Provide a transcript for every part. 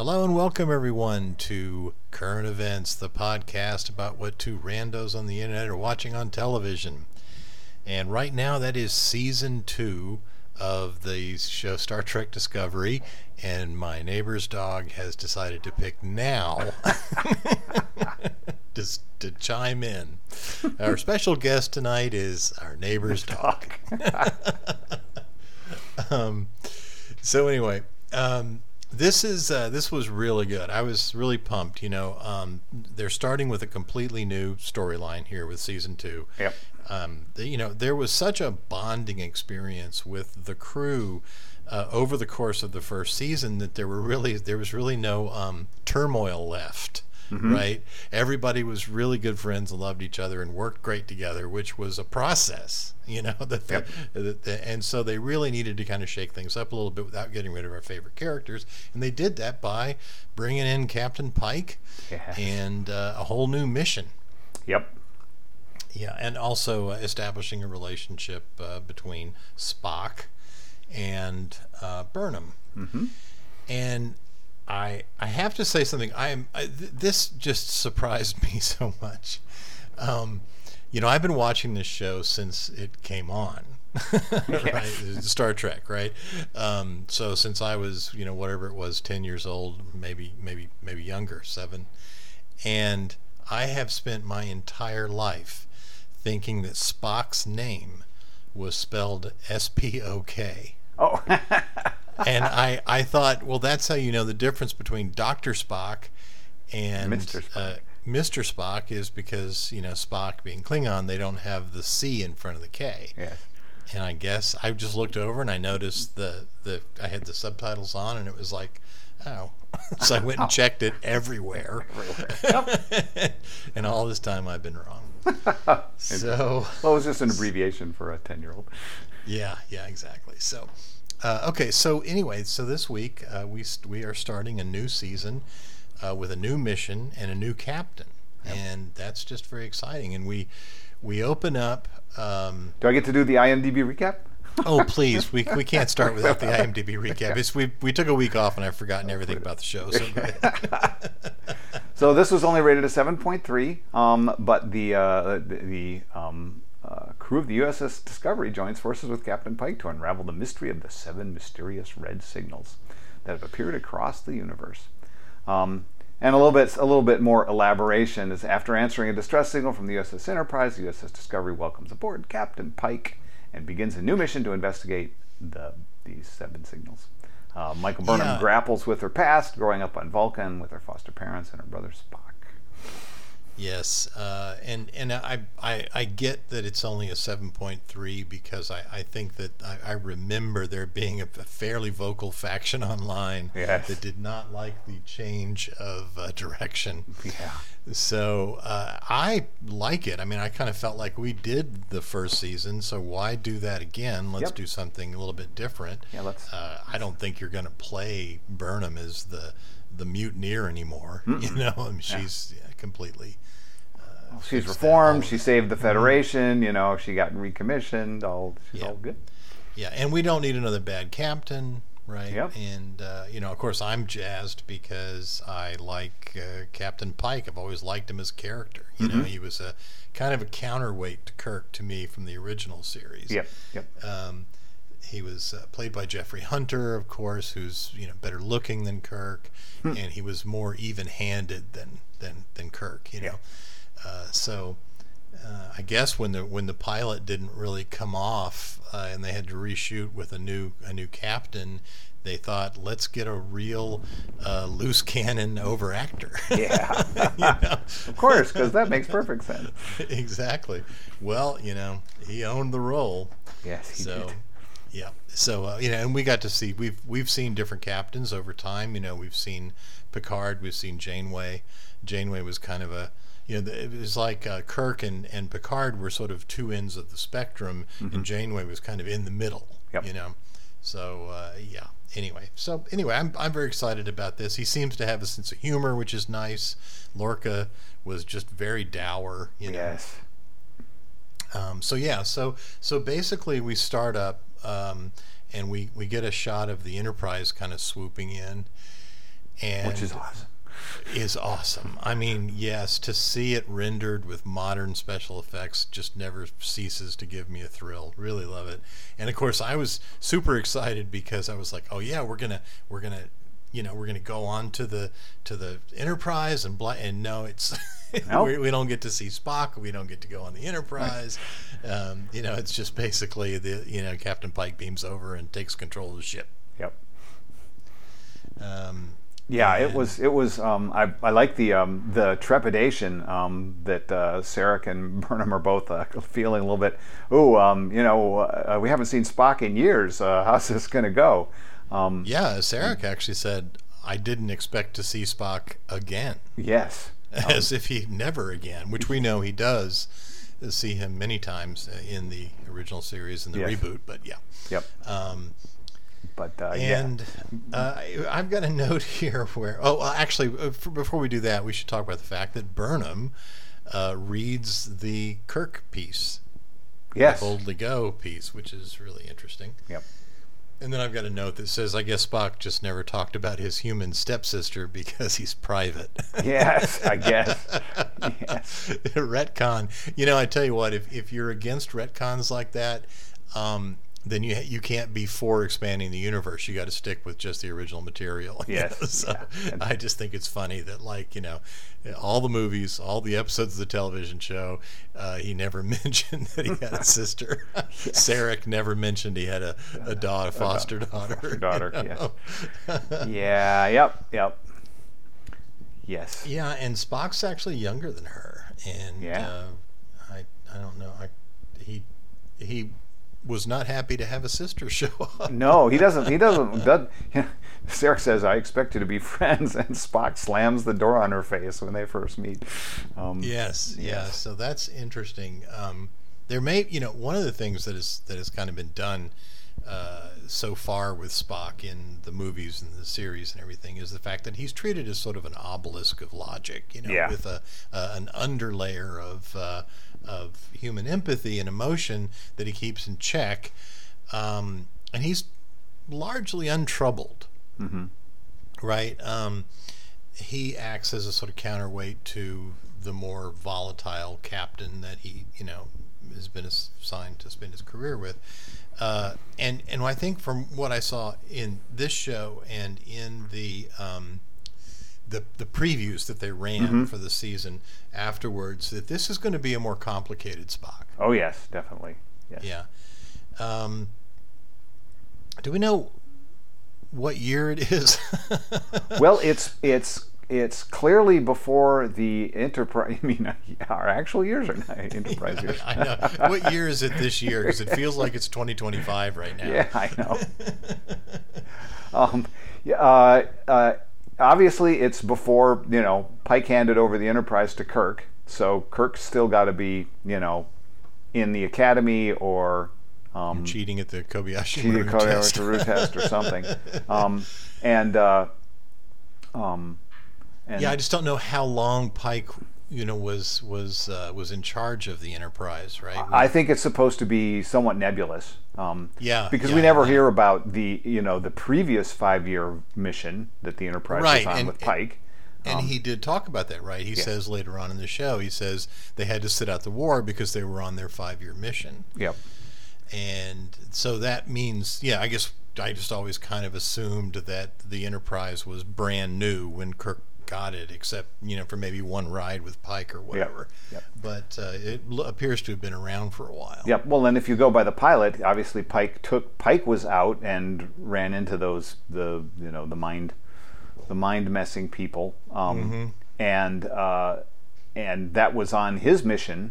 Hello and welcome everyone to Current Events, the podcast about what two randos on the internet are watching on television. And right now that is season two of the show Star Trek Discovery, and my neighbor's dog has decided to pick now just to chime in. Our special guest tonight is our neighbor's dog. um, so anyway, um, this is uh, this was really good. I was really pumped. You know, um, they're starting with a completely new storyline here with season two. Yep. Um, you know, there was such a bonding experience with the crew uh, over the course of the first season that there were really there was really no um, turmoil left. Right, everybody was really good friends and loved each other and worked great together, which was a process, you know. That, the, Yep. that the- and so they really needed to kind of shake things up a little bit without getting rid of our favorite characters, and they did that by bringing in Captain Pike Yes. and uh, a whole new mission. Yep. Yeah, and also uh, establishing a relationship uh, between Spock and uh, Burnham. Mm-hmm. And I I have to say something. I am I, th- this just surprised me so much. Um, you know, I've been watching this show since it came on. right, Star Trek, right? Um, so since I was, you know, whatever it was, ten years old, maybe, maybe, maybe younger, seven, and I have spent my entire life thinking that Spock's name was spelled S P O K Oh. and I, I thought, well, that's how you know the difference between Doctor Spock and Mr. Spock. Uh, Mr. Spock is because you know Spock being Klingon, they don't have the C in front of the K. yes. And I guess I just looked over and I noticed the the I had the subtitles on, and it was like, oh. so I went and checked it everywhere. and all this time I've been wrong. so Well, it was just an abbreviation for a ten-year-old. Yeah, yeah, exactly. So, uh, okay, so anyway, so this week uh, we we are starting a new season uh, with a new mission and a new captain, and that's just very exciting. And we we open up. Um, Do I get to do the IMDb recap? oh, please, we, we can't start without the IMDb recap. It's, we we took a week off, and I've forgotten everything about the show. So. So this was only rated a 7.3, um, but the uh, the, the um, uh, crew of the USS Discovery joins forces with Captain Pike to unravel the mystery of the seven mysterious red signals that have appeared across the universe. Um, and a little bit, a little bit more elaboration is after answering a distress signal from the USS Enterprise, the USS Discovery welcomes aboard Captain Pike and begins a new mission to investigate the these seven signals. Uh, Michael Burnham Yeah. grapples with her past, growing up on Vulcan with her foster parents and her brother Spock. Yes, uh, and and I, I I get that it's only a seven point three because I, I think that I, I remember there being a, a fairly vocal faction online Yes. that did not like the change of uh, direction. Yeah. So uh, I like it. I mean, I kind of felt like we did the first season, so why do that again? Let's Yep. do something a little bit different. Yeah, let's- Uh, I don't think you're going to play Burnham as the the mutineer anymore. You know, I mean, she's yeah, completely. Uh, She's reformed. She saved the Federation. You know, she got recommissioned. All she's Yeah. all good. Yeah, and we don't need another bad captain, right? Yep. And uh, you know, of course, I'm jazzed because I like uh, Captain Pike. I've always liked him as a character. You know, Mhm. he was a kind of a counterweight to Kirk to me from the original series. Yep. Yep. Um, he was uh, played by Jeffrey Hunter, of course, who's you know better looking than Kirk, Hmm. and he was more even-handed than than than Kirk. You know, uh, so uh, I guess when the when the pilot didn't really come off uh, and they had to reshoot with a new a new captain, they thought let's get a real uh, loose cannon over actor. Yeah. Of course, because that makes perfect sense. exactly. Well, you know, he owned the role. Yes, he so did. Yeah. So uh, you know and we got to see we've we've seen different captains over time. You know we've seen picard we've seen janeway. Janeway was kind of a you know it was like uh, kirk and and picard were sort of two ends of the spectrum and janeway was kind of in the middle Mm-hmm. Yep. you know. So uh, yeah. Anyway so anyway I'm, I'm very excited about this. He seems to have a sense of humor which is nice. Lorca was just very dour you know. Yes. um, so yeah, so so basically we start up um, and we we get a shot of the Enterprise kind of swooping in, and which is awesome. is awesome. I mean, yes, to see it rendered with modern special effects just never ceases to give me a thrill. Really love it. And of course, I was super excited because I was like, "Oh yeah, we're to we're going to you know, we're going to go on to the to the Enterprise and blah, and no, it's Nope. we, we don't get to see Spock. We don't get to go on the Enterprise. Um, you know, it's just basically the you know Captain Pike beams over and takes control of the ship. Yep. Um, Yeah, it was. It was. Um, I I like the um, the trepidation um, that uh, Sarek and Burnham are both uh, feeling a little bit. Oh, um, you know, uh, we haven't seen Spock in years. Uh, how's this going to go? Um, Yeah, Sarek actually said, I didn't expect to see Spock again, yes. as if he never again, which we know he does uh, see him many times uh, in the original series and the Yes. reboot, but yeah. Yep. Um, But uh, yeah. and uh, I- I've got a note here where, oh, well, actually, uh, before we do that, we should talk about the fact that Burnham uh, reads the Kirk piece, Yes. Boldly Go piece, which is really interesting. Yep. And then I've got a note that says, I guess Spock just never talked about his human stepsister because he's private. Yes. I guess. yes. retcon. You know, I tell you what, if, if you're against retcons like that, um, then you you can't be for expanding the universe. You got to stick with just the original material. Yes, know? So yeah. I just think it's funny that like you know, all the movies, all the episodes of the television show, uh, he never mentioned that he had a sister. Sarek never mentioned he had a, a daughter, foster daughter. foster daughter, you know? Yeah. Yep. Yep. Yes. Yeah, and Spock's actually younger than her, and Yeah. uh, I I don't know. I he he was not happy to have a sister show up. No, he doesn't. He doesn't. does Sarek says, "I expect you to be friends," and Spock slams the door on her face when they first meet. Um, Yes, yeah. Yes. So that's interesting. Um, there may, you know, one of the things that is that has kind of been done uh, so far with Spock in the movies and the series and everything is the fact that he's treated as sort of an obelisk of logic, you know, Yeah. with a uh, an underlayer of uh, of human empathy and emotion that he keeps in check, um, and he's largely untroubled hmm right? Um, he acts as a sort of counterweight to the more volatile captain that he, you know, has been assigned to spend his career with. Uh, and and I think from what I saw in this show and in the um, the the previews that they ran for the season afterwards, that this is going to be a more complicated Spock. Oh yes, definitely. Yes. Yeah. Um, do we know what year it is? Well, it's it's it's clearly before the enterprise. I mean, our actual years are not enterprise years. I know. What year is it this year? Because it feels like it's 2025 right now. Yeah, I know. um, yeah, uh, uh, obviously, it's before you know Pike handed over the Enterprise to Kirk, so Kirk's still got to be you know in the academy or um, Cheating at the Kobayashi cheating Maru test. to test or something. Um, and uh, um, and yeah, I just don't know how long Pike, you know, was was uh, was in charge of the Enterprise, right? I think it's supposed to be somewhat nebulous. Um, Yeah, because yeah, we never yeah. hear about the you know the previous five year mission that the Enterprise Right, was on and- with Pike. And Um, he did talk about that, right? He says later on in the show, he says they had to sit out the war because they were on their five year mission. Yep. And so that means, yeah, I guess I just always kind of assumed that the Enterprise was brand new when Kirk got it, except, you know, for maybe one ride with Pike or whatever. yep. But uh, it l- appears to have been around for a while. Yep. Well, and if you go by the pilot, obviously Pike took Pike was out and ran into those the you know the mind the mind messing people, um, Mm-hmm. and uh, and that was on his mission.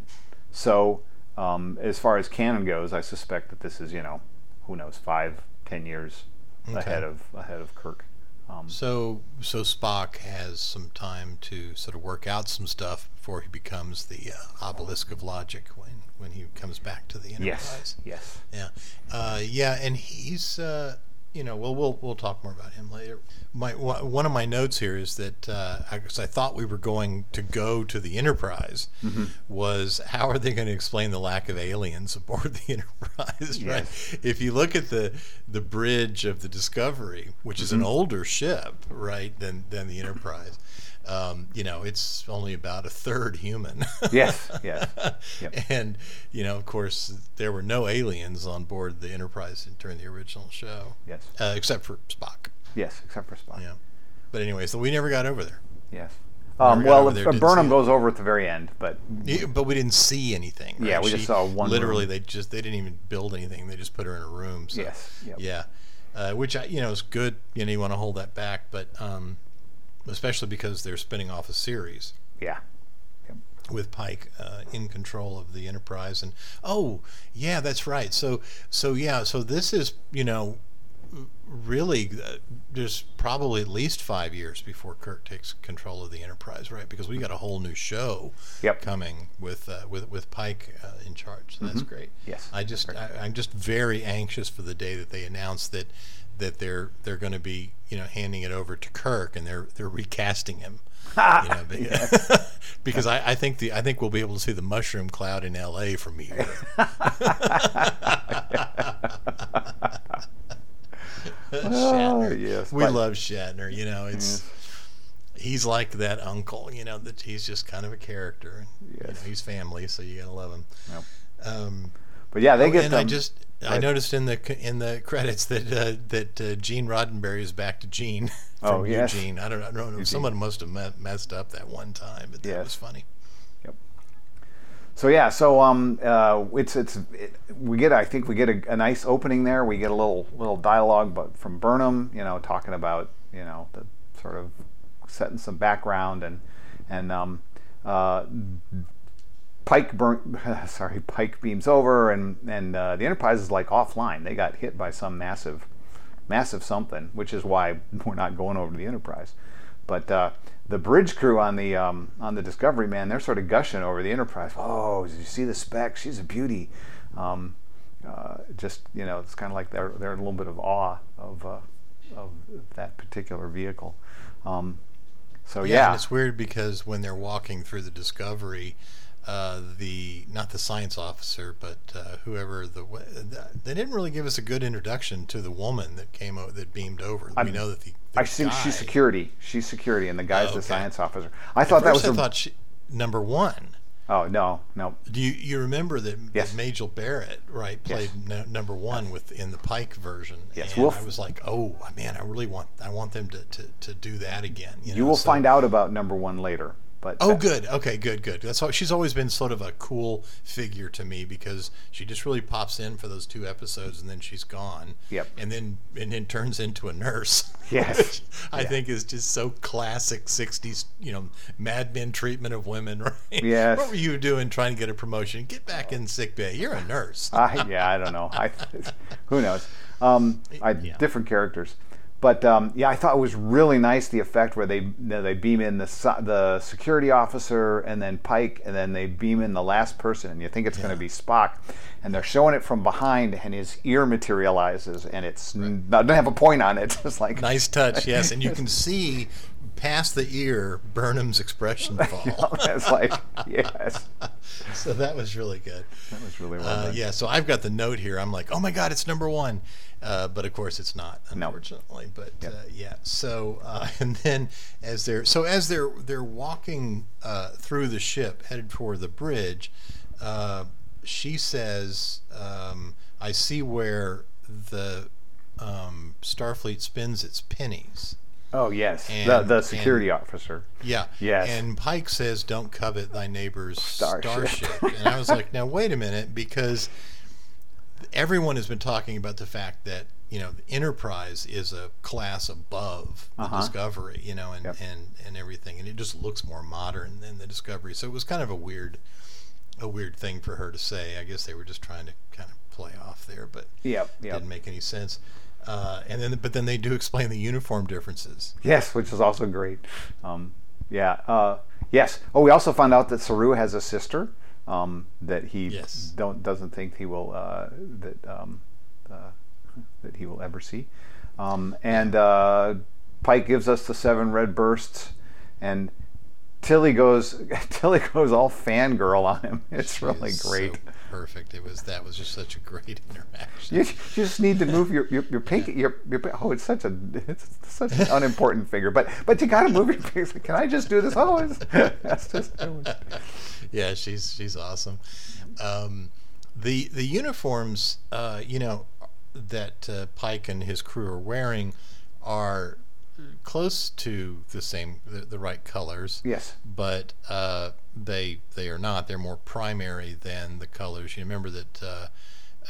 So um, as far as canon goes, I suspect that this is you know who knows five ten years ahead of ahead of Kirk. Um, So, so Spock has some time to sort of work out some stuff before he becomes the uh, obelisk of logic when, when he comes back to the Enterprise. yes. Yes. Yeah, uh, yeah, and he's uh, you know, well, we'll we'll talk more about him later. My one of my notes here is that uh, I, I thought we were going to go to the Enterprise. Mm-hmm. Was how are they going to explain the lack of aliens aboard the Enterprise? Right. If you look at the the bridge of the Discovery, which is an Mm-hmm. older ship, right, than than the Enterprise. Um, you know, it's only about a third human. Yes, yes. Yep. And you know, of course, there were no aliens on board the Enterprise during the original show. Yes. Uh, except for Spock. Yes, except for Spock. Yeah. But anyway, so we never got over there. Yes. Um, well, over there, if- Burnham goes over at the very end, but Yeah, But we didn't see anything. Right? Yeah, we just saw one Literally, room. they just they didn't even build anything. They just put her in a room. So, Yes, yep. Yeah. Uh, which I, you know is good. You know, you want to hold that back, but um, especially because they're spinning off a series. yeah. with Pike uh, in control of the Enterprise, and oh yeah, that's right. So so yeah, so this is you know really uh, there's probably at least five years before Kirk takes control of the Enterprise, right? Because we got a whole new show Yep. coming with uh, with with Pike uh, in charge. So that's great. Yes. I just I, I'm just very anxious for the day that they announce that that they're they're going to be you know handing it over to Kirk and they're they're recasting him. you know, be- because I, I think the I think we'll be able to see the mushroom cloud in L.A. from here. Shatner. Oh, yes, we but- love Shatner. You know, it's he's like that uncle. You know, that he's just kind of a character. You know, Yes. he's family, so you gotta love him. Yep. Um, But yeah, they oh, get and them. I just I noticed in the in the credits that uh, that uh, Gene Roddenberry is back to Gene from Oh, yes. Eugene. I don't I don't know. Someone must have me- messed up that one time, but that Yes. was funny. Yep. So yeah, so um, uh, it's it's it, we get I think we get a, a nice opening there. We get a little little dialogue, but from Burnham, you know, talking about you know the sort of setting some background and and um, uh, Pike burn sorry Pike beams over and and uh, the Enterprise is like offline. They got hit by some massive massive something, which is why we're not going over to the Enterprise. But uh, the bridge crew on the um, on the Discovery, man, they're sort of gushing over the Enterprise. Oh, did you see the spec? She's a beauty. Um, uh, just you know, it's kind of like they're they're in a little bit of awe of uh, of that particular vehicle. Um, so Yeah, yeah, and it's weird because when they're walking through the Discovery, uh, the not the science officer, but uh, whoever the they didn't really give us a good introduction to the woman that came o- that beamed over. we know that the, the I think she's security. She's security, and the guy's Oh, the science officer. I At thought that was I a, thought she number one. oh no no Do you, you remember that, Yes. that Majel Barrett right played no, number one with in the Pike version? Yes, and I was like, oh man, I really want I want them to, to, to do that again. You, you know, will so- find out about number one later. But Oh, that- good. Okay, good, good. That's she's always been sort of a cool figure to me because she just really pops in for those two episodes and then she's gone. Yep. And then and then turns into a nurse. Yes. which I Yeah. think is just so classic '60s, you know, Mad Men treatment of women. Right. Yes. What were you doing trying to get a promotion? Get back in sick bay. You're a nurse. I, yeah, I don't know. I, who knows? Um, I, Yeah. Different characters, but um, yeah, I thought it was really nice the effect where they you know, they beam in the the security officer and then Pike, and then they beam in the last person, and you think it's going to be Spock, and they're showing it from behind, and his ear materializes, and it's n- doesn't have a point on it. It's like Nice touch, yes, and you can see past the ear Burnham's expression fall. it's like yes, so that was really good. that was really well Uh, yeah, so I've got the note here. I'm like, oh my god, it's number one, uh, but of course it's not, No. unfortunately. But Yep. uh, yeah, so uh, and then as they're so as they're they're walking uh, through the ship headed for the bridge, uh, she says, um, "I see where the um, Starfleet spends its pennies." Oh yes, the And- the security officer. Yeah. Yes. And Pike says, "Don't covet thy neighbor's Starship." starship." and I was like, "Now wait a minute," because everyone has been talking about the fact that you know the Enterprise is a class above the Uh-huh. Discovery, you know, and, Yep. and and everything, and it just looks more modern than the Discovery. So it was kind of a weird, a weird thing for her to say. I guess they were just trying to kind of play off there, but Yep, yep. didn't make any sense. Uh, and then, but then they do explain the uniform differences. Yes, which is also great. Um, yeah. Uh, yes. Oh, we also found out that Saru has a sister um, that he Yes. don't doesn't think he will uh, that um, uh, that he will ever see. Um, and uh, Pike gives us the seven red bursts, and Tilly goes Tilly goes all fangirl on him. It's She really great. so perfect. It was that was just such a great interaction. You, you just need to move your your, your pinky. Your, your oh, it's such a it's such an unimportant figure, but but you got to move your pinky. Can I just do this? Oh, it's, that's just was- yeah, she's she's awesome. Um, the the uniforms, uh, you know, that uh, Pike and his crew are wearing are close to the same the, the right colors. yes. but uh, they they are not. They're more primary than the colors. You remember that uh,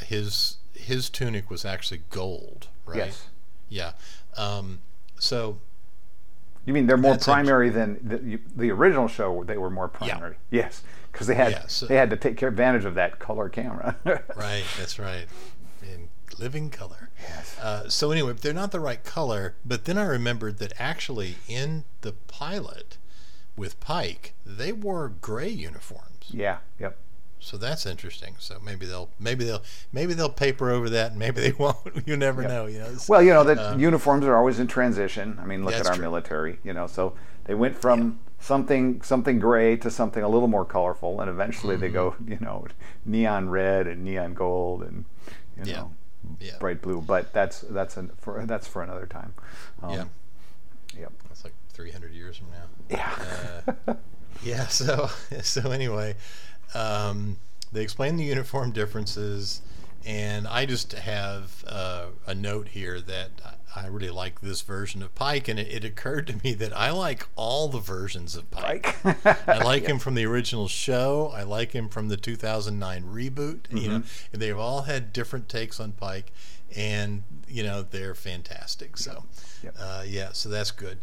his his tunic was actually gold, right? Yes. Yeah. Um, so You mean they're more That's primary than the, the original show? They were more primary. Yes, because they had Yeah, so- they had to take care advantage of that color camera. right, that's right, in living color. Yes. Uh, so anyway, they're not the right color. But then I remembered that actually in the pilot with Pike, they wore gray uniforms. Yeah. Yep. So that's interesting. So maybe they'll maybe they'll maybe they'll paper over that, and maybe they won't. You never know. You know. Well, you know that Uh, uniforms are always in transition. I mean, look at our true. military. You know, so they went from something something gray to something a little more colorful, and eventually they go, Mm-hmm. you know, neon red and neon gold and you Yeah. know, yeah, bright blue. But that's that's an, for that's for another time. Um, yeah. Yep. That's like 300 years from now. Yeah. Uh, yeah. So so anyway, um, they explain the uniform differences, and I just have uh, a note here that I really like this version of Pike, and it, it occurred to me that I like all the versions of Pike. Like, I like him from the original show. I like him from the 2009 reboot. You know, Mm-hmm. and they've all had different takes on Pike, and you know they're fantastic. So, Yep. uh, yeah, so that's good.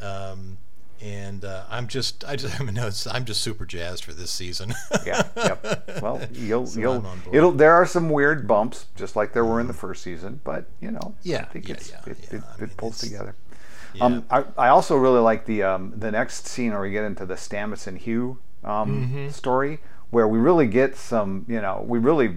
Um, and uh, I'm just, I just have notes. I'm just super jazzed for this season. yeah. Yep. Well, you'll So you'll I'm on board. Mm-hmm. it'll. There are some weird bumps, just like there were in the first season, but you know, yeah, I think yeah, it's, yeah, it, yeah. it, I it mean, pulls together. Yeah. Um, I, I also really like the um, the next scene where we get into the Stamets and Hugh um, Mm-hmm. story, where we really get some, you know, we really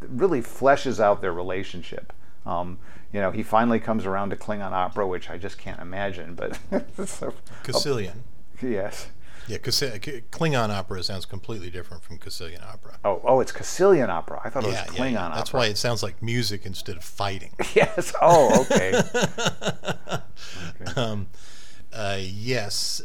really fleshes out their relationship. Um, you know, he finally comes around to Klingon opera, which I just can't imagine, but so, Kasseelian. yes. Yeah, Klingon opera sounds completely different from Kasseelian opera. Oh, oh, it's Kasseelian opera. I thought it was Klingon yeah, yeah. opera. That's why it sounds like music instead of fighting. Yes. Oh, okay. um, uh, yes.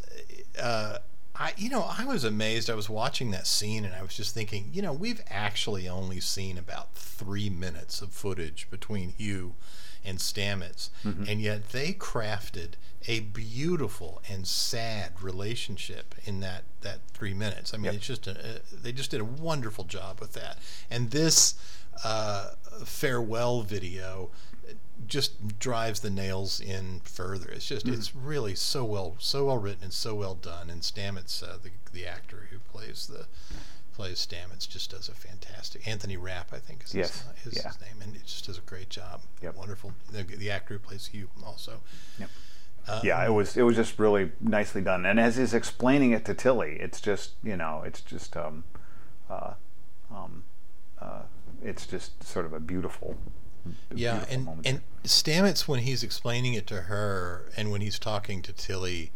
Uh, I, you know, I was amazed. I was watching that scene and I was just thinking, you know, we've actually only seen about three minutes of footage between Hugh and Stamets, and yet they crafted a beautiful and sad relationship in that that three minutes. I mean, Yep. it's just a, they just did a wonderful job with that. And this uh, farewell video just drives the nails in further. It's just it's really so well so well written and so well done. And Stamets, uh, the the actor who plays the plays Stamets, just does a fantastic. Anthony Rapp, I think, is, Yes, his, is yeah. his name, and it just does a great job. Yep. Wonderful. The, the actor who plays Hugh also. Yep. Uh, yeah, it was it was just really nicely done. And as he's explaining it to Tilly, it's just you know, it's just um, uh, um, uh, it's just sort of a beautiful. Yeah, beautiful and moment. and Stamets when he's explaining it to her and when he's talking to Tilly,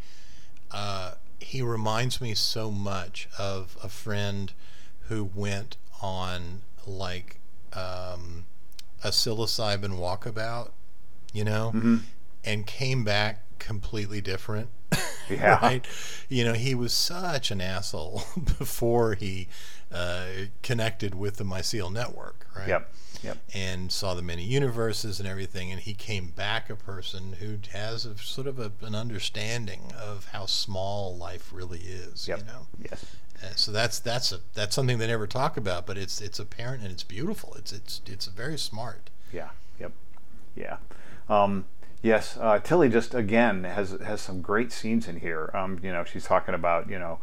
uh, he reminds me so much of a friend who went on like um, a psilocybin walkabout, you know, Mm-hmm. and came back completely different. Yeah. right. You know, he was such an asshole before he uh, connected with the mycelial network, right? Yep. Yep. and saw the many universes and everything, and he came back a person who has a, sort of a, an understanding of how small life really is. Yep. You know, Yes. So that's that's a that's something they never talk about, but it's it's apparent and it's beautiful. It's it's it's very smart. Yeah. Yep. Yeah. Um, yes. Uh, Tilly just again has has some great scenes in here. Um, you know, she's talking about you know,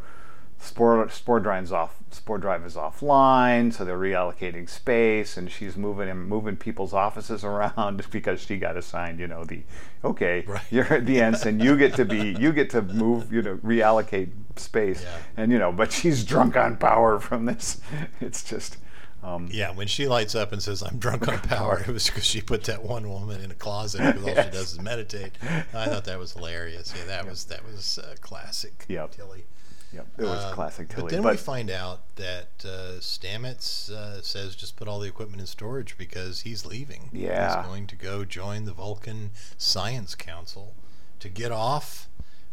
spore spore drive's off spore drive is offline, so they're reallocating space, and she's moving and moving people's offices around because she got assigned. You know, the okay, Right. you're at the ensign, you get to be you get to move. You know, reallocate space, Yeah. and you know, but she's drunk on power from this. It's just. Um, Yeah, when she lights up and says, "I'm drunk on power," it was because she put that one woman in a closet because all she does is meditate. I thought that was hilarious. Yeah, that was that was uh, classic. Yep. Tilly. Yep, it was Um, classic Tilly. But then we find out that uh, Stamets uh, says just put all the equipment in storage because he's leaving. Yeah. He's going to go join the Vulcan Science Council to get off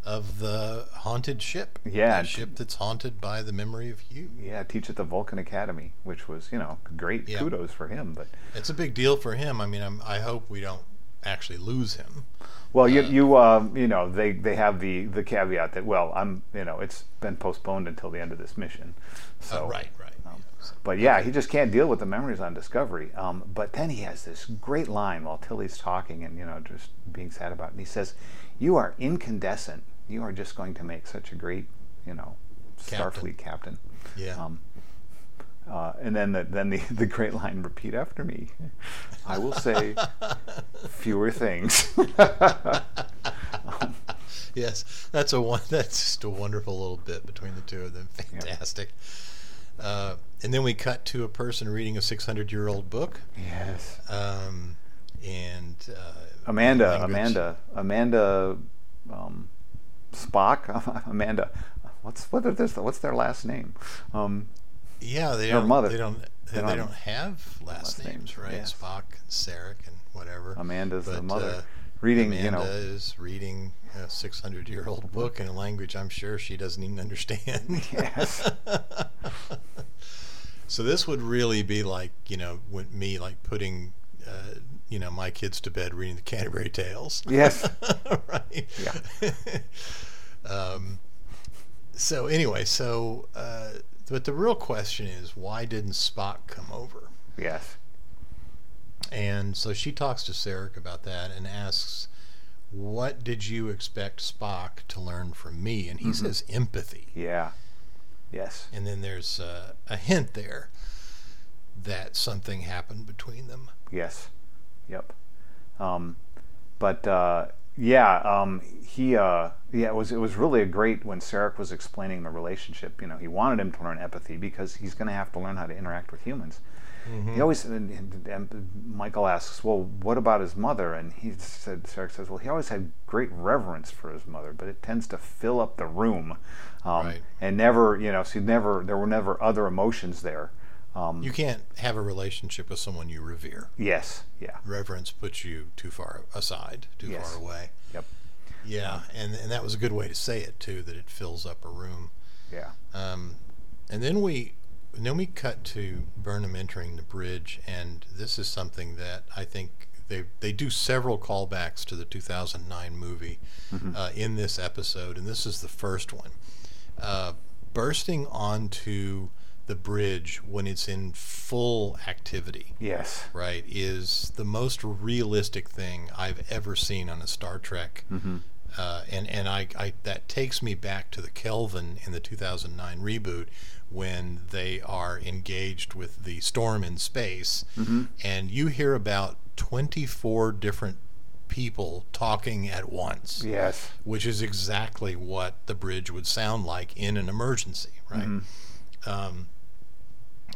of the haunted ship. Yeah. The ship that's haunted by the memory of you. yeah, teach at the Vulcan Academy, which was you know great Yeah. kudos for him. But It's a big deal for him. I mean, I'm, I hope we don't actually lose him. well, you you um, you know they they have the the caveat that well I'm you know it's been postponed until the end of this mission. So oh, right, right. um, Yeah, But yeah, he just can't deal with the memories on Discovery. Um, but then he has this great line while Tilly's talking and you know just being sad about it. And he says, "You are incandescent. You are just going to make such a great you know Captain. Starfleet captain." yeah. Um, uh, and then the, then the, the great line, repeat after me. I will say fewer things. yes, that's a one. That's just a wonderful little bit between the two of them. Fantastic. Uh, and then we cut to a person reading a 600 year old book. yes. Um, and uh, Amanda, Amanda, Amanda um, Spock, Amanda. What's what is this? What's their last name? Um, Yeah, they don't. mother. They don't. They, don't- don't have last, last names, right? yes. Spock, and Sarek, and whatever. Amanda's the mother. uh, Reading, Amanda you know, is reading a 600 year old book in a language I'm sure she doesn't even understand. Yes. so this would really be like you know with me like putting uh, you know my kids to bed reading the Canterbury Tales. Yes. right. Yeah. um, so anyway, so uh, but the real question is why didn't Spock come over? yes, And so she talks to Sarek about that and asks, "What did you expect Spock to learn from me?" And he Mm-hmm. says, "Empathy." yeah, yes, And then there's uh, a hint there that something happened between them. yes, yep. Um, but uh, yeah, um, he uh, yeah, it was it was really a great when Sarek was explaining the relationship. You know, he wanted him to learn empathy because he's going to have to learn how to interact with humans. He always and, and- and Michael asks, "Well, what about his mother?" And he said, Sarek says, "Well, he always had great reverence for his mother, but it tends to fill up the room, um, Right. and never, you know, so never there were never other emotions there." Um, You can't have a relationship with someone you revere. yes, yeah, Reverence puts you too far aside, too Yes. far away. yep, Yeah, and and that was a good way to say it too. That it fills up a room. yeah, Um, and then we and then we cut to Burnham entering the bridge, and this is something that I think they they do several callbacks to the 2009 movie uh, in this episode, and this is the first one. Uh, bursting onto the bridge when it's in full activity yes, right, is the most realistic thing I've ever seen on a Star Trek. Uh, and and I, I that takes me back to the Kelvin in the 2009 reboot when they are engaged with the storm in space, and you hear about 24 different people talking at once. Yes, which is exactly what the bridge would sound like in an emergency, right? Um,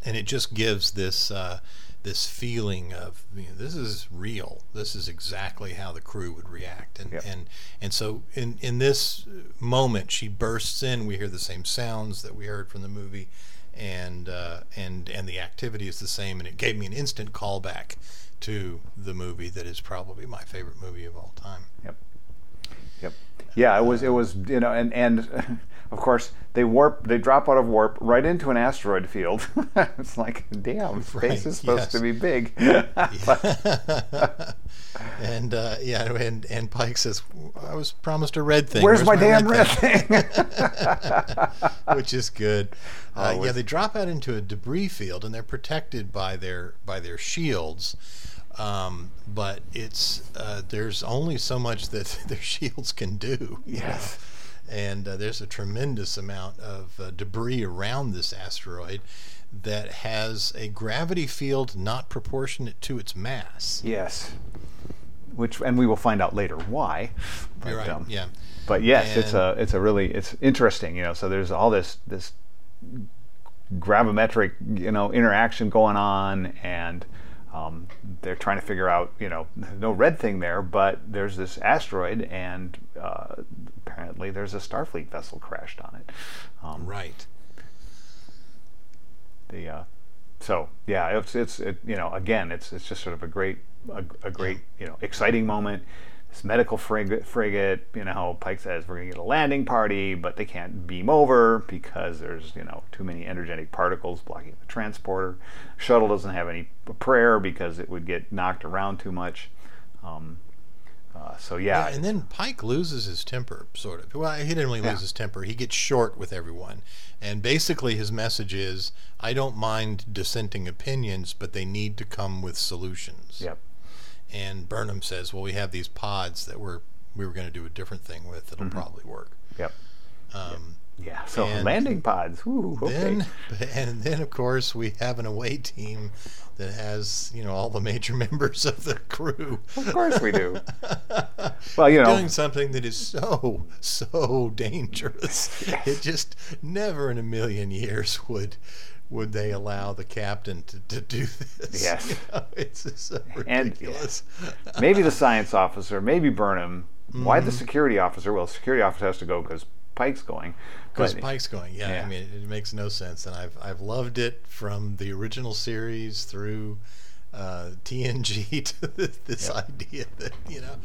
and it just gives this uh, this feeling of you know, this is real. This is exactly how the crew would react, and Yep. and and so in in this moment, she bursts in. We hear the same sounds that we heard from the movie. And uh, and and the activity is the same, and it gave me an instant callback to the movie that is probably my favorite movie of all time. Yep. Yep. Yeah, it was. It was. You know, and and of course they warp. They drop out of warp right into an asteroid field. it's like, damn, space Right, is supposed yes. to be big. and uh, yeah, and and Pike says, "I was promised a red thing. Where's, my, damn red thing?" thing? Which is good. Uh, Oh, yeah, they drop out into a debris field, and they're protected by their by their shields. Um, but it's uh, there's only so much that their shields can do. Yes. know. And uh, there's a tremendous amount of uh, debris around this asteroid that has a gravity field not proportionate to its mass. yes. Which, and we will find out later why. But, right. um, yeah. But yes, it's a it's a really it's interesting. You know, so there's all this this gravimetric, you know, interaction going on, and um, they're trying to figure out, you know, no red thing there, but there's this asteroid, and uh, apparently there's a Starfleet vessel crashed on it. Um, Right. the uh, so yeah, it's it's it, you know again it's it's just sort of a great a, a great you know exciting moment. This medical frigate, frigate, you know, Pike says we're gonna get a landing party, but they can't beam over because there's you know too many energetic particles blocking the transporter. Shuttle doesn't have any prayer because it would get knocked around too much. Um, uh, so yeah, Yeah, and then Pike loses his temper, sort of. Well, he didn't really Yeah. lose his temper. He gets short with everyone. And basically, his message is I don't mind dissenting opinions, but they need to come with solutions. yep, And Burnham says, Well, we have these pods that we're, we were going to do a different thing with It'll Mm-hmm. probably work. yep, Um, yeah. So landing pods. Ooh, okay. Then, and then, of course, we have an away team that has, you know, all the major members of the crew. of course we do. Well, you know, doing something that is so so dangerous. Yes. It just never in a million years would would they allow the captain to, to do this. Yes. You know, it's just so And- ridiculous. maybe the science officer, maybe Burnham. Why Mm-hmm. the security officer? Well, security officer has to go because Pike's going. Because Pike's going, yeah, yeah. I mean, it, it makes no sense, and I've I've loved it from the original series through uh, TNG to this, this Yep. idea that you know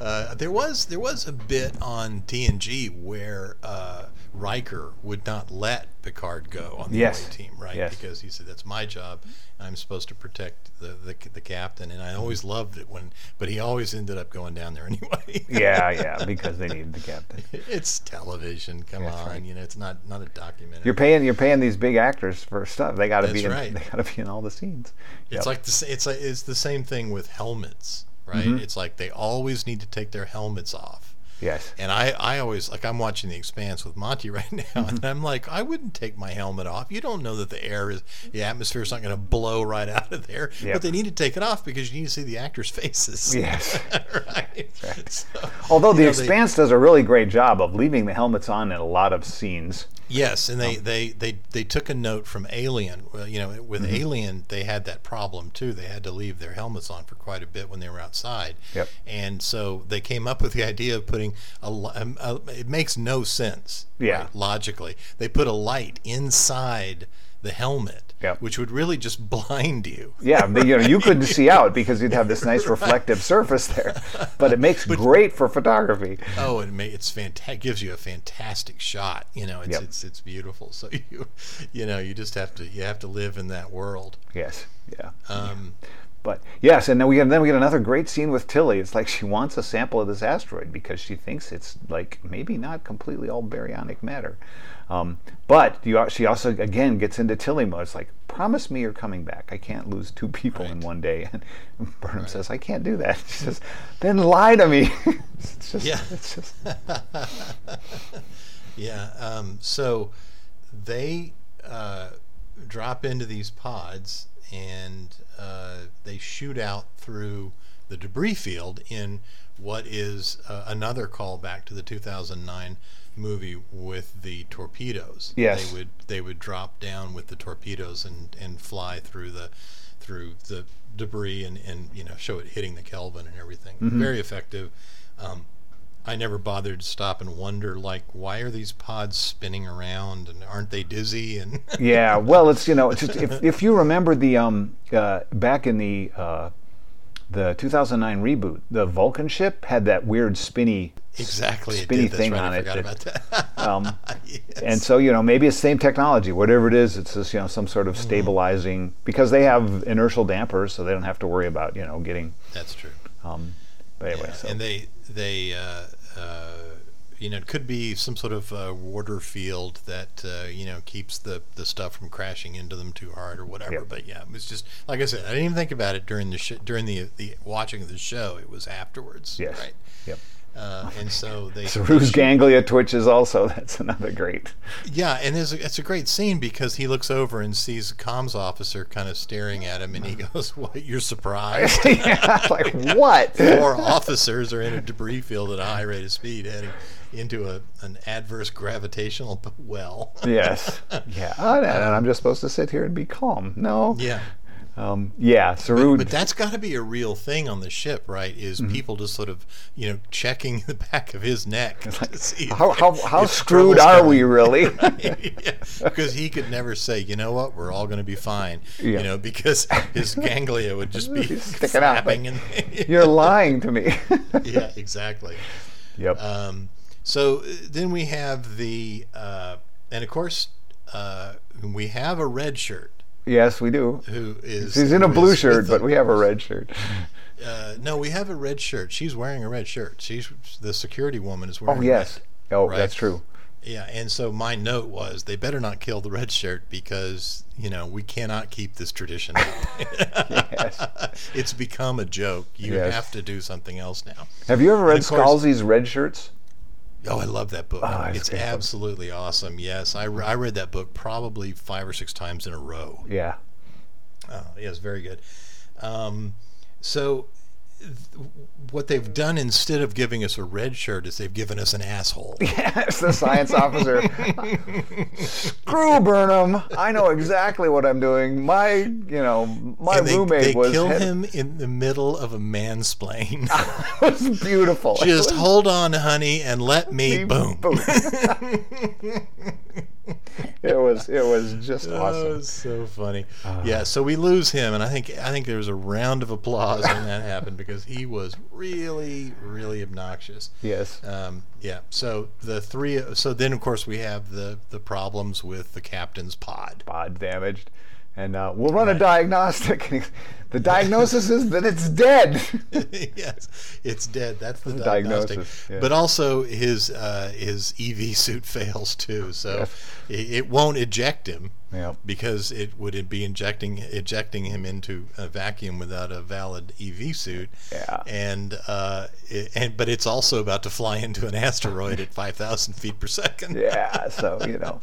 uh, there was there was a bit on TNG where uh, Riker would not let Picard go on the Yes. away team, right? Yes. Because he said that's my job. I'm supposed to protect the, the the captain, and I always loved it when, but he always ended up going down there anyway. yeah, yeah, because they need the captain. it's television. Come That's on, right. you know, it's not not a documentary. You're paying you're paying these big actors for stuff. They got to be in, right. they got to be in all the scenes. It's Yep. like the it's like, it's the same thing with helmets, right? Mhm. It's like they always need to take their helmets off. yes. And I, I always like I'm watching The Expanse with Monty right now, Mm-hmm. and I'm like, I wouldn't take my helmet off. You don't know that the air is the atmosphere is not going to blow right out of there, Yep. but they need to take it off because you need to see the actors' faces. Yes. right. right. So, Although the know, they- Expanse does a really great job of leaving the helmets on in a lot of scenes. Yes, and Um, they, they, they, they took a note from Alien. Well, you know, with Mm-hmm. Alien, they had that problem too. They had to leave their helmets on for quite a bit when they were outside. Yep. And so they came up with the idea of putting a. li- um, a it makes no sense. Yeah. right, logically, they put a light inside the helmet, which would really just blind you. Yeah, but, you know, you couldn't see out because you'd have this nice reflective surface there. But it makes great for photography. Oh, it may, it's fantastic. Gives you a fantastic shot. You know, it's Yep. it's it's beautiful. So you, you know, you just have to you have to live in that world. Yes. Yeah. Um, But yes, and then we get then we get another great scene with Tilly. It's like she wants a sample of this asteroid because she thinks it's like maybe not completely all baryonic matter. Um, but you, she also again gets into Tilly mode. It's like, promise me you're coming back. I can't lose two people in one day. And Burnham says, I can't do that. She says, then lie to me. it's just, Yeah. it's just, Yeah. Um, so they uh, drop into these pods and uh, they shoot out through the debris field in what is uh, another callback to the 2009 movie with the torpedoes. Yes. They would they would drop down with the torpedoes and, and fly through the through the debris and, and you know show it hitting the Kelvin and everything. Very effective. Um, I never bothered to stop and wonder, like, why are these pods spinning around and aren't they dizzy? And yeah. Well, it's you know, it's just if, if you remember the um uh, back in the uh, the 2009 reboot, the Vulcan ship had that weird spinny exactly, spinny thing right, on I it forgot that- about that. Um, Yes. and so you know maybe it's the same technology, whatever it is. It's just you know some sort Mm-hmm. of stabilizing because they have inertial dampers, so they don't have to worry about you know getting. that's true. Um, but anyway, Yeah, so And they they uh, uh, you know it could be some sort of uh, water field that uh, you know keeps the the stuff from crashing into them too hard or whatever. Yep. But yeah, it was just like I said, I didn't even think about it during the sh- during the the watching of the show. It was afterwards. yes, Right. yep. Uh, and so they they- ganglia twitches also. That's another great. Yeah, and it's a, it's a great scene because he looks over and sees a comms officer kind of staring at him, and he goes, "What? You're surprised?" yeah, like what? Four officers are in a debris field at a high rate of speed heading into a an adverse gravitational well. yes. Yeah. And I'm just supposed to sit here and be calm. No. Yeah. Um, yeah. Saru. But that's got to be a real thing on the ship, right? Is Mm-hmm. people just sort of, you know, checking the back of his neck to see if- how how, how if screwed are coming. we really? Because he could never say, you know what, we're all going to be fine. Yeah. You know, because his ganglia would just be Sticking out, flapping and You're lying to me. yeah, exactly. yep. Um, so uh, then we have the, uh, and of course, uh, we have a red shirt yes, we do. who is. She's in a blue shirt, but we have a red shirt. Uh, no, we have a red shirt. She's wearing a red shirt. She's the security woman is wearing. Oh yes. red. Oh, Right. that's true. Yeah, and so my note was they better not kill the red shirt because you know we cannot keep this tradition. Yes. it's become a joke. You Yes. have to do something else now. Have you ever read Scalzi's red shirts? Oh, I love that book. Ah, it's it's a great book. absolutely awesome. Yes, I, re- I read that book probably five or six times in a row. Yeah. Oh, yes, very good. Um, so, what they've done instead of giving us a red shirt is they've given us an asshole. Yes, the science officer. Screw Burnham. I know exactly what I'm doing. My, you know, my they, roommate they was kill head- him in the middle of a mansplain. it was beautiful. Just was hold on, honey, and let me me- boom. boom. it was it was just Oh, awesome. so funny. Ah. yeah, so we lose him, and I think I think there was a round of applause when that happened because he was really, really obnoxious. Yes. Um, yeah. So the three. So then, of course, we have the the problems with the captain's pod. Pod damaged. And uh, we'll run a diagnostic. the diagnosis is that it's dead. yes, it's dead. That's the The diagnostic. diagnosis, yeah. But also his uh, his EV suit fails too, so Yes. it, it won't eject him Yep. because it would be injecting ejecting him into a vacuum without a valid EV suit. Yeah. And uh, it, and but it's also about to fly into an asteroid at five thousand feet per second. Yeah. So you know.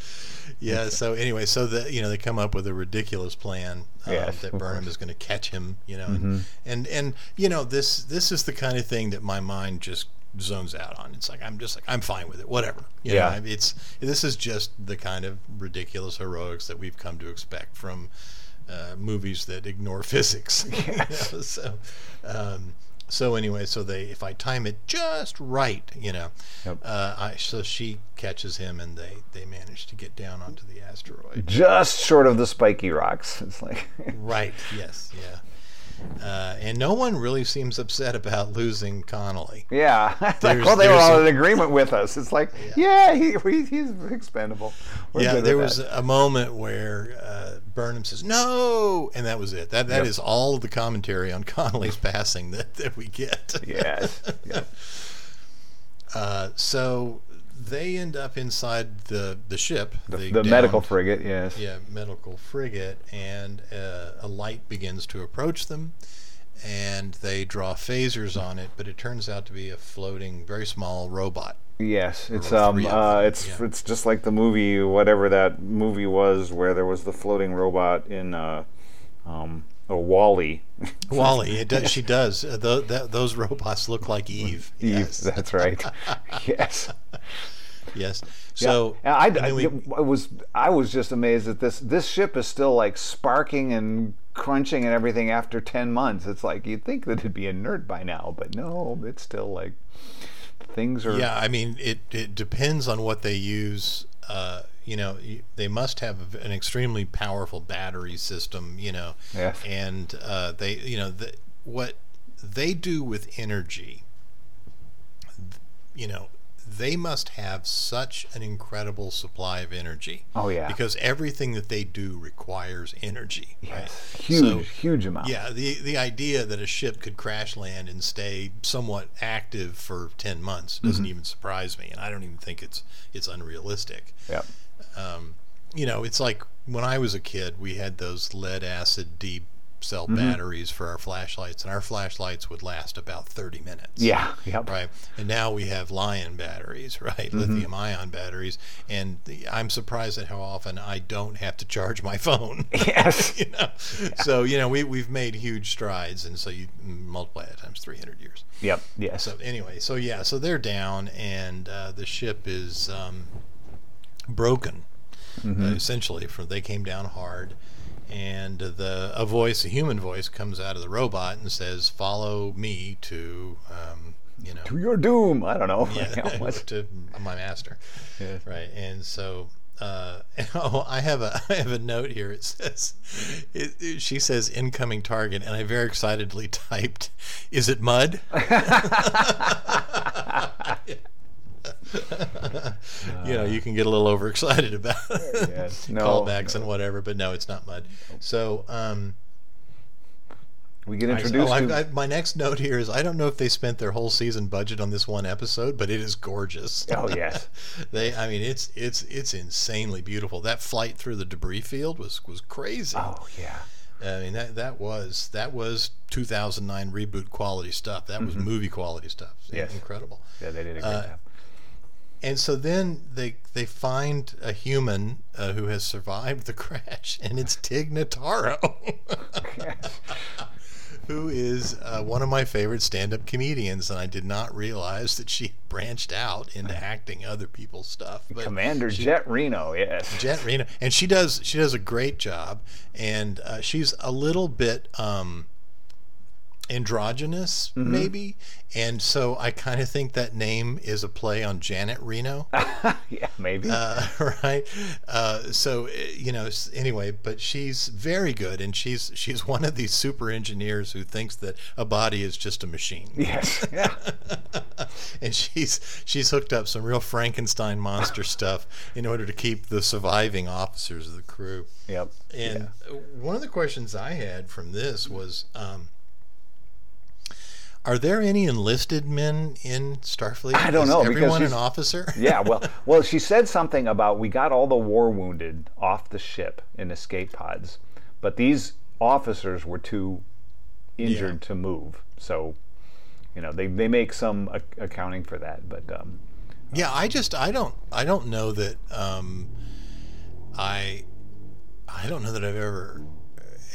Yeah. So anyway, so the you know they come up with a ridiculous plan um, Yes, that Burnham. Mm-hmm. is going to catch him. You know, and, and and you know this this is the kind of thing that my mind just zones out on. It's like I'm just like I'm fine with it. Whatever. You Yeah. Know, it's this is just the kind of ridiculous heroics that we've come to expect from uh, movies that ignore physics. you know, so. Um, so anyway, so they if I time it just right, you know, Yep. uh, I, so she catches him and they they manage to get down onto the asteroid. Just short of the spiky rocks. It's like. Right. Yes. Yeah. Uh, and no one really seems upset about losing Connolly. Yeah. like, well, they were all a- in agreement with us. It's like, yeah, he, he, he's expendable. We're yeah, there that. was a moment where Burnham says no, and that was it. That that Yep. is all of the commentary on Connolly's passing that, that we get. Yes. Yeah. Uh, so they end up inside the the ship, The, the, the medical frigate, yes. yeah, medical frigate, and uh, a light begins to approach them, and they draw phasers on it, but it turns out to be a floating, very small robot. Yes, it's um, uh, it's yeah. it's just like the movie, whatever that movie was, where there was the floating robot in uh, um, a WALL-E. WALL-E, it does, she does. Uh, that, those robots look like Eve. Eve, Yes. that's right. yes. Yes. So Yeah. And I, we- I was I was just amazed that this this ship is still like sparking and crunching and everything after ten months. It's like you'd think that it'd be inert by now, but no, it's still like things are. Yeah, I mean, it, it depends on what they use. Uh, you know, they must have an extremely powerful battery system. You know, Yes. and uh, they, you know, the, what they do with energy. You know, they must have such an incredible supply of energy. Oh, yeah. Because everything that they do requires energy. Yes. Right? Huge, So, huge amount. yeah, the the idea that a ship could crash land and stay somewhat active for ten months doesn't Mm-hmm. even surprise me, and I don't even think it's it's unrealistic. Yep. Um, you know, it's like when I was a kid, we had those lead acid deep cell Mm-hmm. batteries for our flashlights, and our flashlights would last about 30 minutes. Yeah. Yep. Right. And now we have Lion batteries, right? Mm-hmm. Lithium ion batteries. And the, I'm surprised at how often I don't have to charge my phone. Yes. you know? So, you know, we, we've made huge strides. And so you multiply that times 300 years. Yep. Yes. So, anyway, so yeah, so they're down, and uh, the ship is um, broken, Mm-hmm. uh, essentially. For they came down hard, and the a voice, a human voice, comes out of the robot and says, "Follow me to, um, you know, to your doom. I don't know. yeah, to my master." Yeah. Right, and so. Uh, oh, I have a I have a note here. It says, it, it- she says incoming target, and I very excitedly typed, "Is it mud?" you know, you can get a little overexcited about Yes. No, callbacks and whatever, but no, it's not mud. So, um, We get I- introduced oh, I- to. I- my next note here is I don't know if they spent their whole season budget on this one episode, but it is gorgeous. oh yes. they, I mean, it's it's it's insanely beautiful. That flight through the debris field was was crazy. Oh yeah. I mean, that that was that was 2009 reboot quality stuff. That was movie quality stuff. Mm-hmm. Yes. incredible. Yeah, they did a great Uh, job. And so then they they find a human uh, who has survived the crash, and it's Tig Notaro, who is uh, one of my favorite stand-up comedians, and I did not realize that she branched out into acting other people's stuff. But Commander Jet Reno. Yes. Jet Reno, and she does she does a great job, and uh, she's a little bit um, androgynous, Mm-hmm. maybe, and so I kind of think that name is a play on Janet Reno. yeah, maybe. uh, right? Uh, so uh, you know, anyway, but she's very good, and she's she's one of these super engineers who thinks that a body is just a machine. yes. Yeah. and she's she's hooked up some real Frankenstein monster stuff in order to keep the surviving officers of the crew. Yep. And uh one of the questions I had from this was. Um, are there any enlisted men in Starfleet? I don't Is know, Everyone an officer? yeah, well, well, she said something about we got all the war wounded off the ship in escape pods, but these officers were too injured to move. So, you know, they, they make some ac- accounting for that, but um, Yeah, I just I don't I don't know that um, I I don't know that I've ever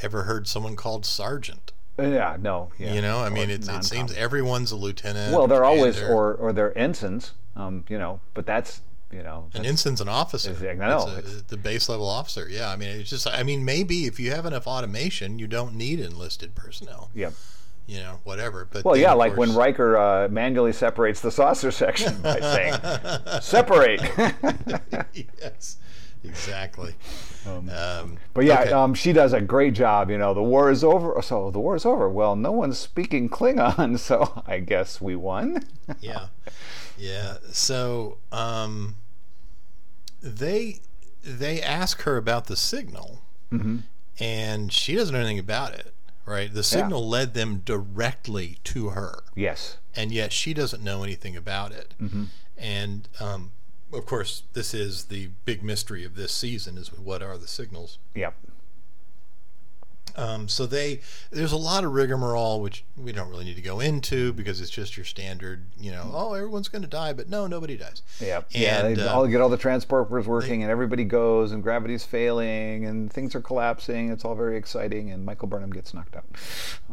ever heard someone called sergeant. Yeah, no, yeah. You know, I mean, it, it seems everyone's a lieutenant. well, they're always they're- or or they're ensigns, um, you know, but that's you know, an ensign's an officer. Is- I That's know, a- it's- the base level officer. Yeah, I mean, it's just I mean, maybe if you have enough automation, you don't need enlisted personnel. yeah. You know, whatever. But Well, yeah, like when course- Riker uh, manually separates the saucer section by saying, "Separate." yes, exactly. Um, But yeah, okay. um, she does a great job. You know, the war is over. So the war is over. Well, no one's speaking Klingon, so I guess we won. yeah yeah so um they they ask her about the signal Mm-hmm. and she doesn't know anything about it right the signal led them directly to her Yes. and yet she doesn't know anything about it Mm-hmm. and um of course this is the big mystery of this season is what are the signals Yep. Um, so they there's a lot of rigmarole which we don't really need to go into because it's just your standard, you know, oh everyone's going to die, but no, nobody dies. Yeah. And, They uh, all get all the transporters working, and everybody goes, and gravity's failing, and things are collapsing. It's all very exciting, and Michael Burnham gets knocked out.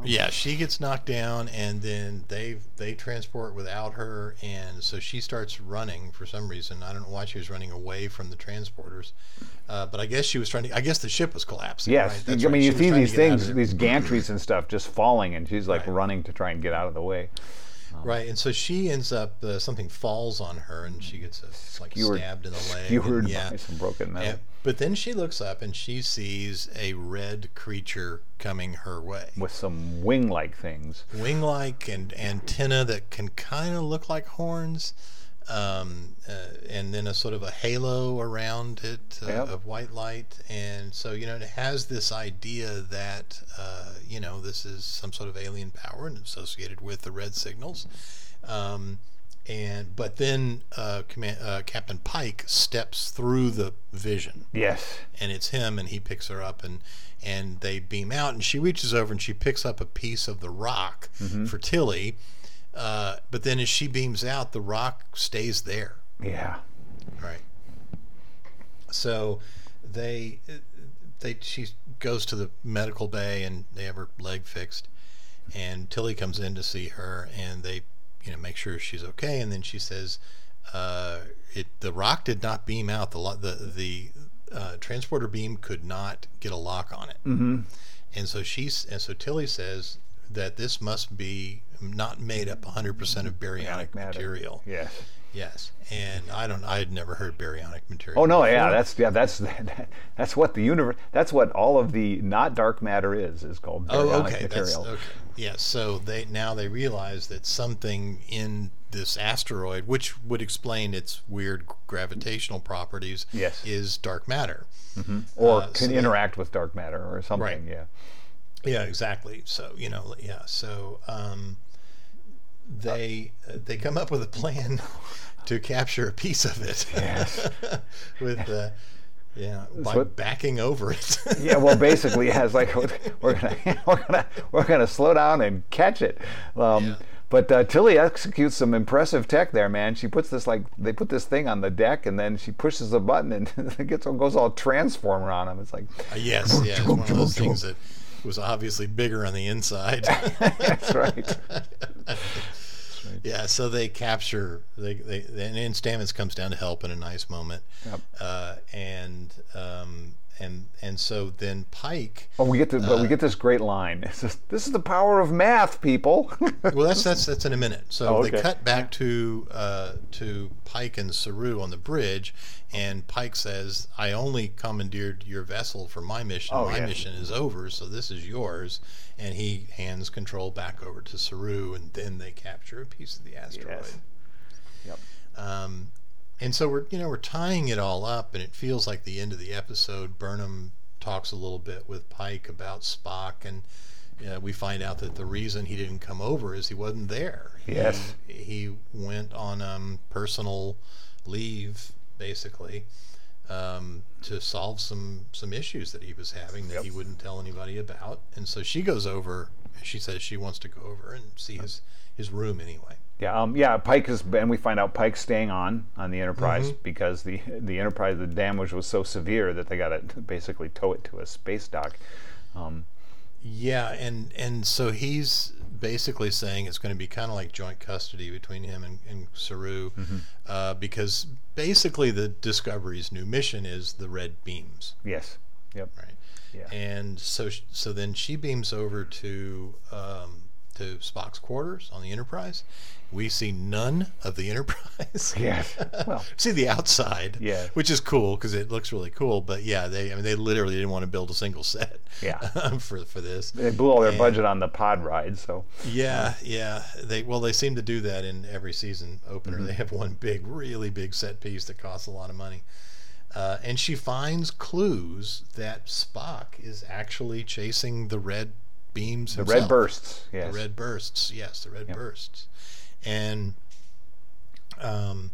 Yeah, she gets knocked down, and then they they transport without her, and so she starts running for some reason. I don't know why she was running away from the transporters, uh, but I guess she was trying to. I guess the ship was collapsing. Yes, right? I mean She you see to these get out of things, these gantries and stuff, just falling, and she's like Right. running to try and get out of the way. Right, and so she ends up uh, something falls on her, and she gets a, like Skewered- stabbed in the leg. Skewered and, yeah, by some broken metal. And- but then she looks up and she sees a red creature coming her way, with some wing-like things. wing-like and antenna that can kind of look like horns, um, uh, and then a sort of a halo around it uh, Yep. of white light, and so you know it has this idea that uh, you know this is some sort of alien power and associated with the red signals. Um, and but then uh, Command, uh, Captain Pike steps through the vision, Yes. and it's him, and he picks her up, and and they beam out, and she reaches over and she picks up a piece of the rock for Tilly, uh, but then as she beams out, the rock stays there. Yeah. Right. So they they she goes to the medical bay and they have her leg fixed and Tilly comes in to see her and they you know make sure she's okay and then she says uh, it the rock did not beam out the lo- the the uh, transporter beam could not get a lock on it Mm-hmm. and so she's and so Tilly says that this must be not made up 100% of baryonic material Yes. Yes, and I don't. I had never heard baryonic material. Oh no, yeah, that's yeah, that's that, that's what the universe. That's what all of the not dark matter is. Is called Oh, baryonic okay. That's material. okay. Yeah. So they now they realize that something in this asteroid, which would explain its weird gravitational properties, Yes. is dark matter. Or Uh, can so interact with dark matter or something. Right. Yeah. Yeah, exactly. So you know, yeah. So um, they uh, they come up with a plan to capture a piece of it. Yes. with uh, yeah by what- backing over it. Yeah, well, basically, yeah, it's like we're gonna we're gonna we're gonna slow down and catch it. Um, Yeah. But uh, Tilly executes some impressive tech there, man. She puts this like they put this thing on the deck, and then she pushes a button, and it gets goes all transformer on him. It's like Uh, yes, yeah, it's one of those things that was obviously bigger on the inside. that's right. yeah, so they capture they they and then Stamets comes down to help in a nice moment, Yep. uh, and um, and and so then Pike. Oh, we get to but we get this great line. This is the power of math, people. Well, that's that's that's in a minute. So Oh, they cut back to uh, to Pike and Saru on the bridge, and Pike says, "I only commandeered your vessel for my mission. Oh, my yeah. mission is over, so this is yours." And he hands control back over to Saru, and then they capture a piece of the asteroid. Yes. Yep. Um, and so we're you know we're tying it all up, and it feels like the end of the episode. Burnham talks a little bit with Pike about Spock, and uh, we find out that the reason he didn't come over is he wasn't there. He- Yes. he, went on um, personal leave, basically, um, to solve some some issues that he was having that Yep. he wouldn't tell anybody about. And so she goes over. She says she wants to go over and see his his room anyway. Yeah, um, yeah. Pike is, and we find out Pike's staying on on the Enterprise Mm-hmm. because the the Enterprise the damage was so severe that they got to basically tow it to a space dock. Um, Yeah, and and so he's basically saying it's going to be kind of like joint custody between him and, and Saru, Mm-hmm. uh, because basically the Discovery's new mission is the red beams, yes. Yep. right? Yeah. And so so then she beams over to um, to Spock's quarters on the Enterprise. We see none of the Enterprise. Yes. Well. see the outside, Yeah. which is cool because it looks really cool. But yeah, they I mean they literally didn't want to build a single set, Yeah. for for this. They blew all their And- budget on the pod ride, so Yeah, yeah. They well, they seem to do that in every season opener. They have one big, really big set piece that costs a lot of money. Uh, and she finds clues that Spock is actually chasing the red beams. the himself. red bursts. Yes. The red bursts. Yes, the red Yep. bursts. And um,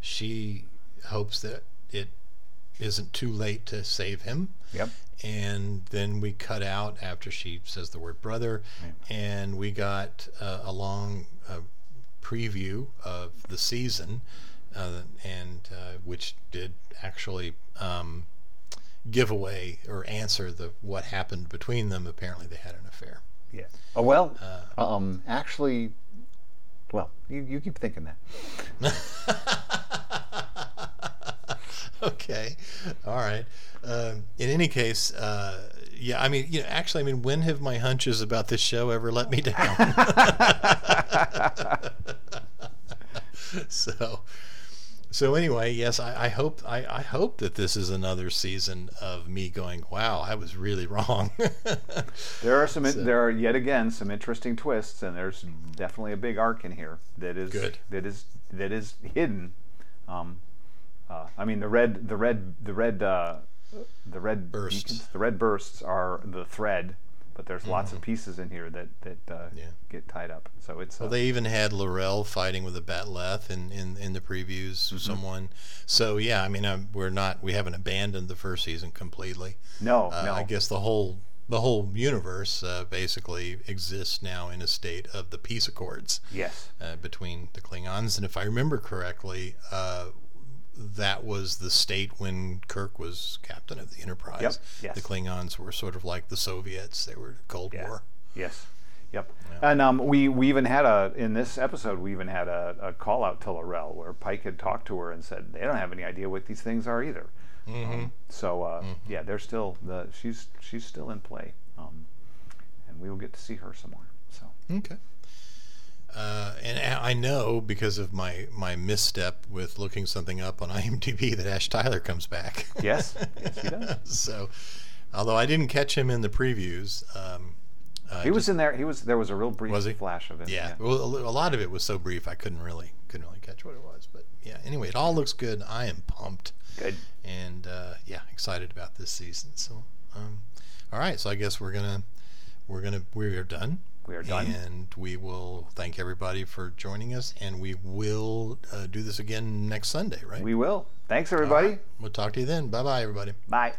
she hopes that it isn't too late to save him Yep. and then we cut out after she says the word brother Right. and we got uh, a long uh, preview of the season uh, and uh, which did actually um, give away or answer the what happened between them apparently they had an affair Yeah. Oh well. Uh, um. Actually, well, you, you keep thinking that. okay. All right. Um, in any case uh, yeah i mean you know actually i mean when have my hunches about this show ever let me down? So so anyway yes i, I hope I, I hope that this is another season of me going wow i was really wrong There are some. So- there are yet again some interesting twists, and there's definitely a big arc in here that is Good. that is that is hidden. Um, uh, I mean, the red, the red, the red, uh, the red Bursts. beacons- the red bursts are the thread but there's lots of pieces in here that that uh, Mm-hmm. Yeah. get tied up. So it's uh, Well, they even had L'Rell fighting with a bat'leth in, in, in the previews. Mm-hmm. Someone, so yeah, I mean, um, we're not, we haven't abandoned the first season completely. no, Uh, no. I guess the whole the whole universe uh, basically exists now in a state of the peace accords yes. uh, between the Klingons, and if I remember correctly, uh, that was the state when Kirk was captain of the Enterprise. Yep, yes. The Klingons were sort of like the Soviets; they were Cold Yeah. War. Yes. Yep. And um, we we even had a in this episode we even had a, a call out to L'Rell where Pike had talked to her and said they don't have any idea what these things are either. Um, so uh, yeah, they're still the she's she's still in play, um, and we will get to see her some more. So Okay. Uh, and I know because of my, my misstep with looking something up on IMDb that Ash Tyler comes back. yes, yes he does. so, although I didn't catch him in the previews, um, uh, He was just- in there. He was there was a real brief Was he? flash of him. yeah. Well, a a lot of it was so brief I couldn't really couldn't really catch what it was. But yeah. Anyway, it all looks good. I am pumped Good. and uh, yeah, excited about this season. So, um, all right. So I guess we're gonna we're gonna we are done. We are done. And we will thank everybody for joining us, and we will uh, do this again next Sunday, right? We will. Thanks everybody. right. We'll talk to you then. Bye bye, everybody. Bye.